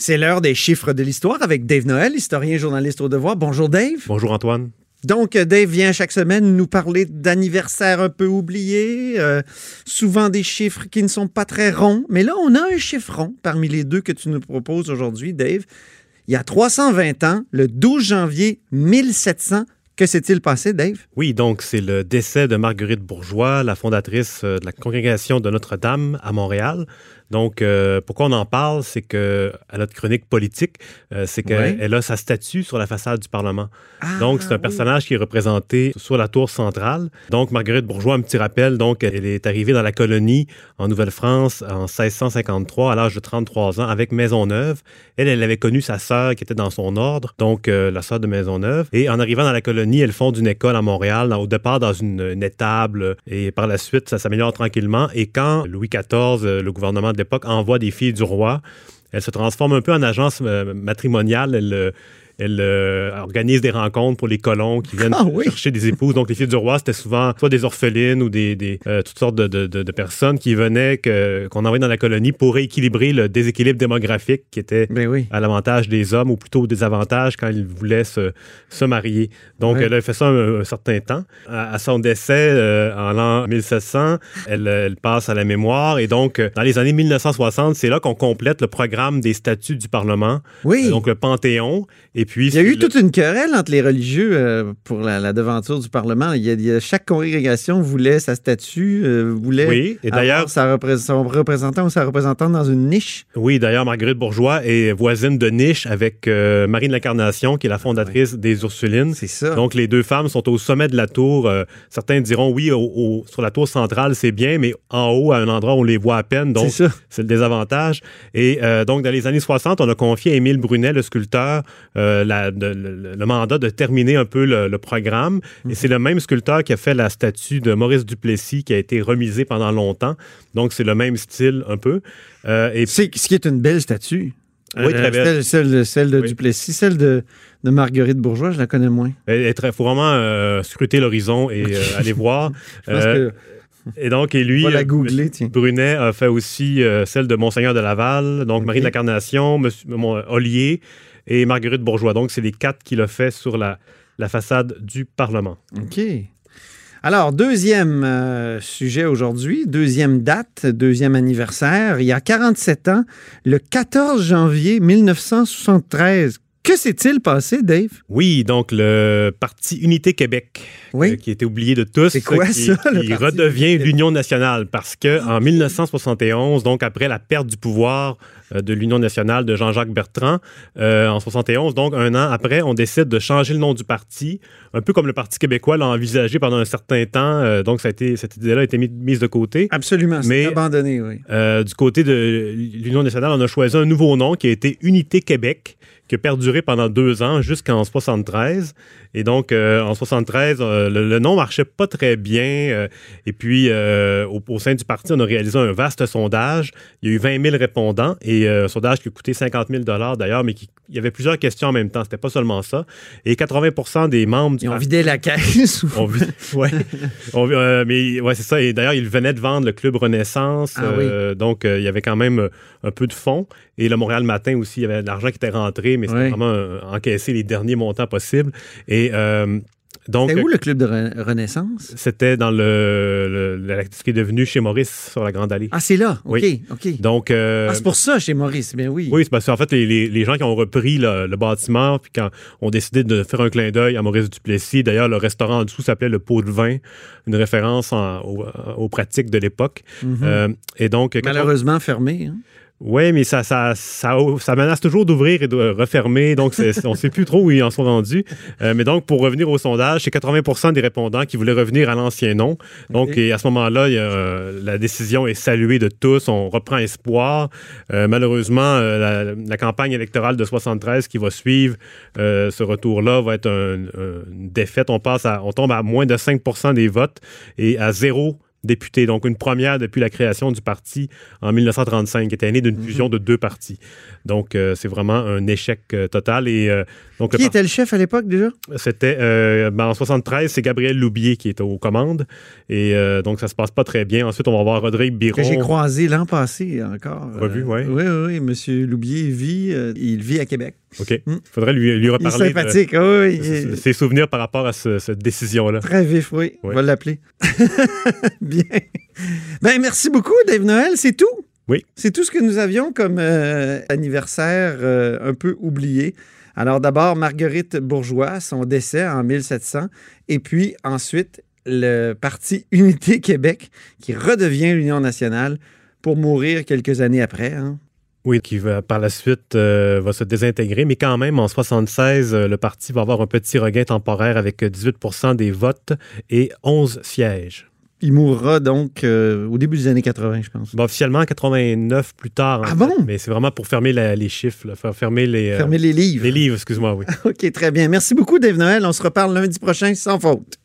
C'est l'heure des chiffres de l'histoire avec Dave Noël, historien et journaliste au devoir. Bonjour Dave. Bonjour Antoine. Donc, Dave vient chaque semaine nous parler d'anniversaires un peu oubliés, euh, souvent des chiffres qui ne sont pas très ronds. Mais là, on a un chiffre rond parmi les deux que tu nous proposes aujourd'hui, Dave. Il y a 320 ans, le 12 janvier 1700, que s'est-il passé, Dave? Oui, donc c'est le décès de Marguerite Bourgeois, la fondatrice euh, de la congrégation de Notre-Dame à Montréal. Donc, euh, pourquoi on en parle, c'est que à notre chronique politique, euh, c'est qu'elle a sa statue sur la façade du Parlement. Ah, donc, c'est un personnage qui est représenté sur la tour centrale. Donc, Marguerite Bourgeois, un petit rappel, donc, elle est arrivée dans la colonie en Nouvelle-France en 1653 à l'âge de 33 ans avec Maisonneuve. Elle, elle avait connu sa sœur qui était dans son ordre, donc euh, la sœur de Maisonneuve. Et en arrivant dans la colonie, elle fonde une école à Montréal, au départ dans une, une étable, et par la suite, ça s'améliore tranquillement. Et quand Louis XIV, le gouvernement de l'époque envoie des filles du roi. Elle se transforme un peu en agence euh, matrimoniale. Euh, elle euh, organise des rencontres pour les colons qui viennent Ah chercher des épouses. Donc, les filles du roi, c'était souvent soit des orphelines ou des, euh, toutes sortes de, personnes qui venaient, qu'on envoyait dans la colonie pour rééquilibrer le déséquilibre démographique qui était ben à l'avantage des hommes ou plutôt au désavantage quand ils voulaient se, marier. Donc, elle a fait ça un, certain temps. À, son décès, euh, en l'an 1700, elle, elle, passe à la mémoire. Et donc, dans les années 1960, c'est là qu'on complète le programme des statuts du Parlement. Oui. donc, le Panthéon. Et il y a eu toute une querelle entre les religieux euh, pour la, devanture du Parlement. Il y, a, chaque congrégation voulait sa statue, euh, voulait oui, et d'ailleurs sa son représentant ou sa représentante dans une niche. Oui, d'ailleurs, Marguerite Bourgeois est voisine de niche avec euh, Marie de l'Incarnation, qui est la fondatrice des Ursulines. C'est ça. Donc, les deux femmes sont au sommet de la tour. certains diront, oui, sur la tour centrale, c'est bien, mais en haut, à un endroit où on les voit à peine. Donc, c'est le désavantage. Et donc, dans les années 60, on a confié à Émile Brunet, le sculpteur, le, mandat de terminer un peu le, programme. Et c'est le même sculpteur qui a fait la statue de Maurice Duplessis qui a été remisée pendant longtemps. Donc, c'est le même style un peu. Euh, et c'est ce qui est une belle statue. Oui, très belle. Celle, celle, de Duplessis. Celle de, de, Marguerite Bourgeois, je la connais moins. Il faut vraiment euh, scruter l'horizon et euh, aller voir. Et donc, et lui, la googler, Brunet a fait aussi celle de Monseigneur de Laval, donc Marie de l'Incarnation, Monsieur Ollier, et Marguerite Bourgeois. Donc, c'est les quatre qu'il a fait sur la, la façade du Parlement. OK. Alors, deuxième euh, sujet aujourd'hui, deuxième date, deuxième anniversaire. Il y a 47 ans, le 14 janvier 1973. Que s'est-il passé, Dave? Oui, donc le Parti Unité Québec, oui. Euh, qui était oublié de tous, C'est quoi, qui, ça, qui redevient l'Union nationale parce que en 1971, donc après la perte du pouvoir euh, de l'Union nationale de Jean-Jacques Bertrand euh, en 71. Donc, un an après, on décide de changer le nom du parti, un peu comme le Parti québécois l'a envisagé pendant un certain temps. Donc, ça a été, cette idée-là a été mise de côté. Absolument, c'est abandonné, oui. du côté de l'Union nationale, on a choisi un nouveau nom qui a été Unité Québec qui a perduré pendant deux ans jusqu'en 73. Et donc, euh, en 73, euh, le, nom marchait pas très bien. Euh, et puis, au, sein du parti, on a réalisé un vaste sondage. Il y a eu 20 000 répondants et un sondage qui a coûté 50 000 d'ailleurs, mais qui, il y avait plusieurs questions en même temps. C'était pas seulement ça. Et 80 des membres du Ils ont vidé la caisse. Oui, mais ouais, c'est ça. Et d'ailleurs, ils venaient de vendre le Club Renaissance. Ah donc, il y avait quand même un peu de fonds. Et le Montréal Matin aussi, il y avait de l'argent qui était rentré, mais c'était vraiment euh, encaisser les derniers montants possibles. Et euh, donc, c'était où le club de Renaissance? C'était dans le, ce qui est devenu chez Maurice sur la Grande Allée. Ah, c'est là? OK, oui. OK. Donc, euh, ah, c'est pour ça chez Maurice, bien oui. Oui, c'est parce qu'en fait, les, gens qui ont repris le, bâtiment, puis quand ont décidé de faire un clin d'œil à Maurice Duplessis, d'ailleurs, le restaurant en dessous s'appelait le Pot de vin, une référence aux, pratiques de l'époque. Mm-hmm. et donc, Malheureusement fermé. Hein? Oui, mais ça, ça, ça, ça menace toujours d'ouvrir et de refermer, donc on ne sait plus trop où ils en sont rendus. Euh, mais donc, pour revenir au sondage, c'est 80% des répondants qui voulaient revenir à l'ancien nom. Donc, à ce moment-là, euh, la décision est saluée de tous. On reprend espoir. Euh, malheureusement, la, campagne électorale de 73 qui va suivre ce retour-là va être une défaite. On passe à, on tombe à moins de 5% des votes et à zéro députés. Donc, une première depuis la création du parti en 1935, qui était né d'une fusion de deux partis. Donc, euh, c'est vraiment un échec euh, total. Et, euh, donc, Qui était le chef à l'époque déjà? C'était ben, en 73, c'est Gabriel Loubier qui est aux commandes. Et donc, ça se passe pas très bien. Ensuite, on va voir Rodrigue Biron. Que j'ai croisé l'an passé encore. Revu, oui. Oui, oui, oui. Monsieur Loubier vit, il vit à Québec. OK. Il faudrait lui, lui reparler. Il est sympathique, oui. De, ses souvenirs par rapport à cette décision-là. Très vif, oui. On va l'appeler. Bien. Ben, merci beaucoup, Dave Noël. C'est tout? Oui. C'est tout ce que nous avions comme euh, anniversaire euh, un peu oublié. Alors d'abord, Marguerite Bourgeois, son décès en 1700, et puis ensuite le Parti Unité Québec, qui redevient l'Union nationale pour mourir quelques années après. Hein. Oui, qui va par la suite euh, va se désintégrer, mais quand même en 76, le parti va avoir un petit regain temporaire avec 18% des votes et 11 sièges. Il mourra donc euh, au début des années 80, je pense. officiellement, 89 plus tard. Ah bon? Mais c'est vraiment pour fermer les chiffres, fermer les... Euh, fermer les livres. Les livres, excuse-moi, oui. OK, très bien. Merci beaucoup, Dave Noël. On se reparle lundi prochain sans faute.